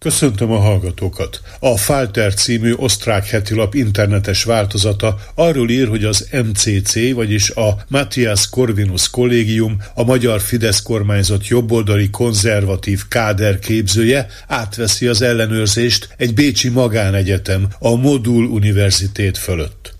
Köszöntöm a hallgatókat! A Falter című osztrák hetilap internetes változata arról ír, hogy az MCC, vagyis a Matthias Corvinus Kollégium, a magyar Fidesz kormányzat jobboldali konzervatív káder képzője átveszi az ellenőrzést egy bécsi magánegyetem, a Modul Universitét fölött.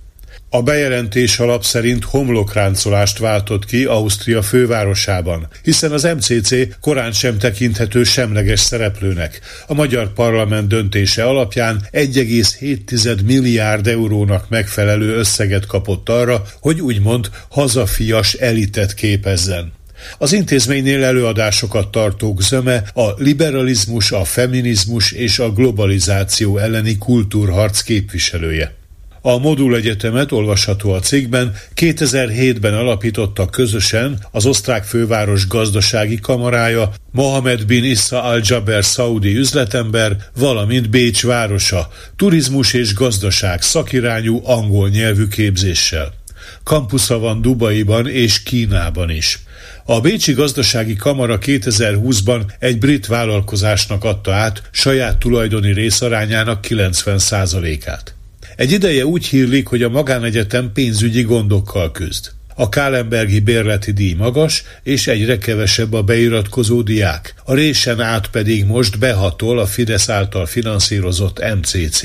A bejelentés alap szerint homlokráncolást váltott ki Ausztria fővárosában, hiszen az MCC korán sem tekinthető semleges szereplőnek. A magyar parlament döntése alapján 1,7 milliárd eurónak megfelelő összeget kapott arra, hogy úgymond hazafias elitet képezzen. Az intézménynél előadásokat tartók zöme a liberalizmus, a feminizmus és a globalizáció elleni kultúrharc képviselője. A Modul Egyetemet olvasható a cikkben 2007-ben alapította közösen az osztrák főváros gazdasági kamarája, Mohamed bin Issa al-Jaber szaudi üzletember, valamint Bécs városa, turizmus és gazdaság szakirányú angol nyelvű képzéssel. Kampusza van Dubaiban és Kínában is. A Bécsi Gazdasági Kamara 2020-ban egy brit vállalkozásnak adta át saját tulajdoni részarányának 90%-át. Egy ideje úgy hírlik, hogy a magánegyetem pénzügyi gondokkal küzd. A Kálenbergi bérleti díj magas, és egyre kevesebb a beiratkozó diák. A résen át pedig most behatol a Fidesz által finanszírozott MCC.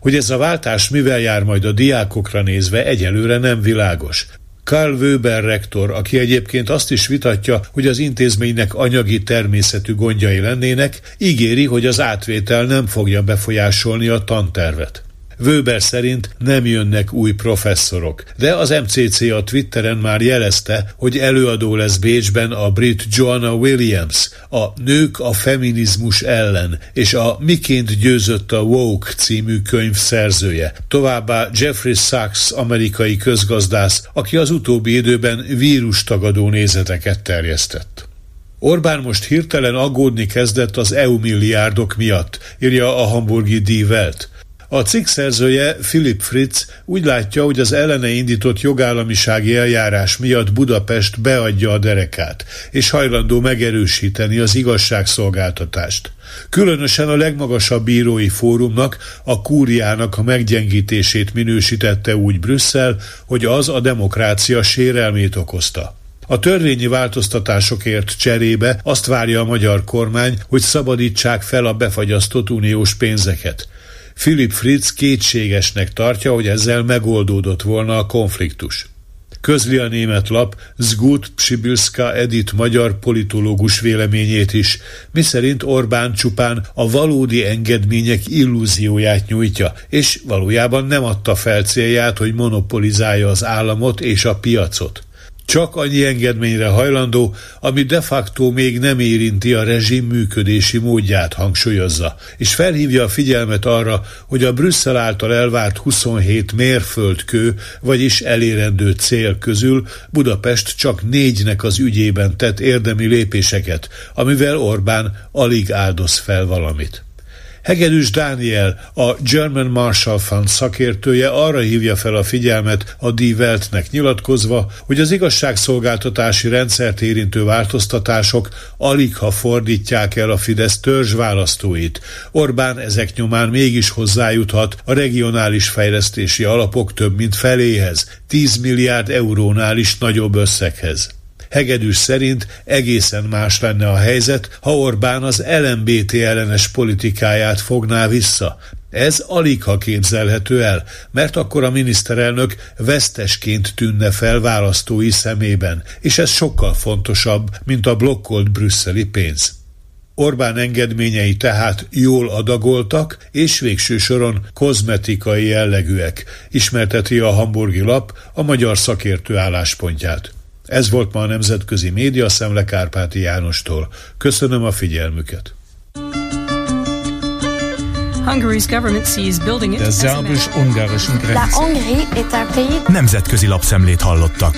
Hogy ez a váltás mivel jár majd a diákokra nézve, egyelőre nem világos. Karl Wöber rektor, aki egyébként azt is vitatja, hogy az intézménynek anyagi természetű gondjai lennének, ígéri, hogy az átvétel nem fogja befolyásolni a tantervet. Wöber szerint nem jönnek új professzorok, de az MCC a Twitteren már jelezte, hogy előadó lesz Bécsben a brit Joanna Williams, a Nők a feminizmus ellen, és a Miként győzött a Woke című könyv szerzője. Továbbá Jeffrey Sachs, amerikai közgazdász, aki az utóbbi időben vírustagadó nézeteket terjesztett. Orbán most hirtelen aggódni kezdett az EU milliárdok miatt, írja a hamburgi Die Welt. A cikk szerzője Philip Fritz úgy látja, hogy az ellene indított jogállamisági eljárás miatt Budapest beadja a derekát, és hajlandó megerősíteni az igazságszolgáltatást. Különösen a legmagasabb bírói fórumnak, a kúriának a meggyengítését minősítette úgy Brüsszel, hogy az a demokrácia sérelmét okozta. A törvényi változtatásokért cserébe azt várja a magyar kormány, hogy szabadítsák fel a befagyasztott uniós pénzeket. Philip Fritz kétségesnek tartja, hogy ezzel megoldódott volna a konfliktus. Közli a német lap Zgut Psibilska Edit magyar politológus véleményét is, miszerint Orbán csupán a valódi engedmények illúzióját nyújtja, és valójában nem adta fel célját, hogy monopolizálja az államot és a piacot. Csak annyi engedményre hajlandó, ami de facto még nem érinti a rezsim működési módját, hangsúlyozza, és felhívja a figyelmet arra, hogy a Brüsszel által elvárt 27 mérföldkő, vagyis elérendő cél közül Budapest csak négynek az ügyében tett érdemi lépéseket, amivel Orbán alig áldoz fel valamit. Hegedűs Dániel, a German Marshall Fund szakértője arra hívja fel a figyelmet a Die Weltnek nyilatkozva, hogy az igazságszolgáltatási rendszert érintő változtatások alig ha fordítják el a Fidesz törzs választóit. Orbán ezek nyomán mégis hozzájuthat a regionális fejlesztési alapok több mint feléhez, 10 milliárd eurónál is nagyobb összeghez. Hegedűs szerint egészen más lenne a helyzet, ha Orbán az LMBT ellenes politikáját fogná vissza. Ez alig ha képzelhető el, mert akkor a miniszterelnök vesztesként tűnne fel választói szemében, és ez sokkal fontosabb, mint a blokkolt brüsszeli pénz. Orbán engedményei tehát jól adagoltak, és végső soron kozmetikai jellegűek, ismerteti a hamburgi lap a magyar szakértő álláspontját. Ez volt ma a Nemzetközi Média Szemle Kárpáti Jánostól. Köszönöm a figyelmüket. Hungary's government sees building it Der matter szerbus-ungarischen La Grenze. Hongrie est un pays Nemzetközi lapszemlét hallottak.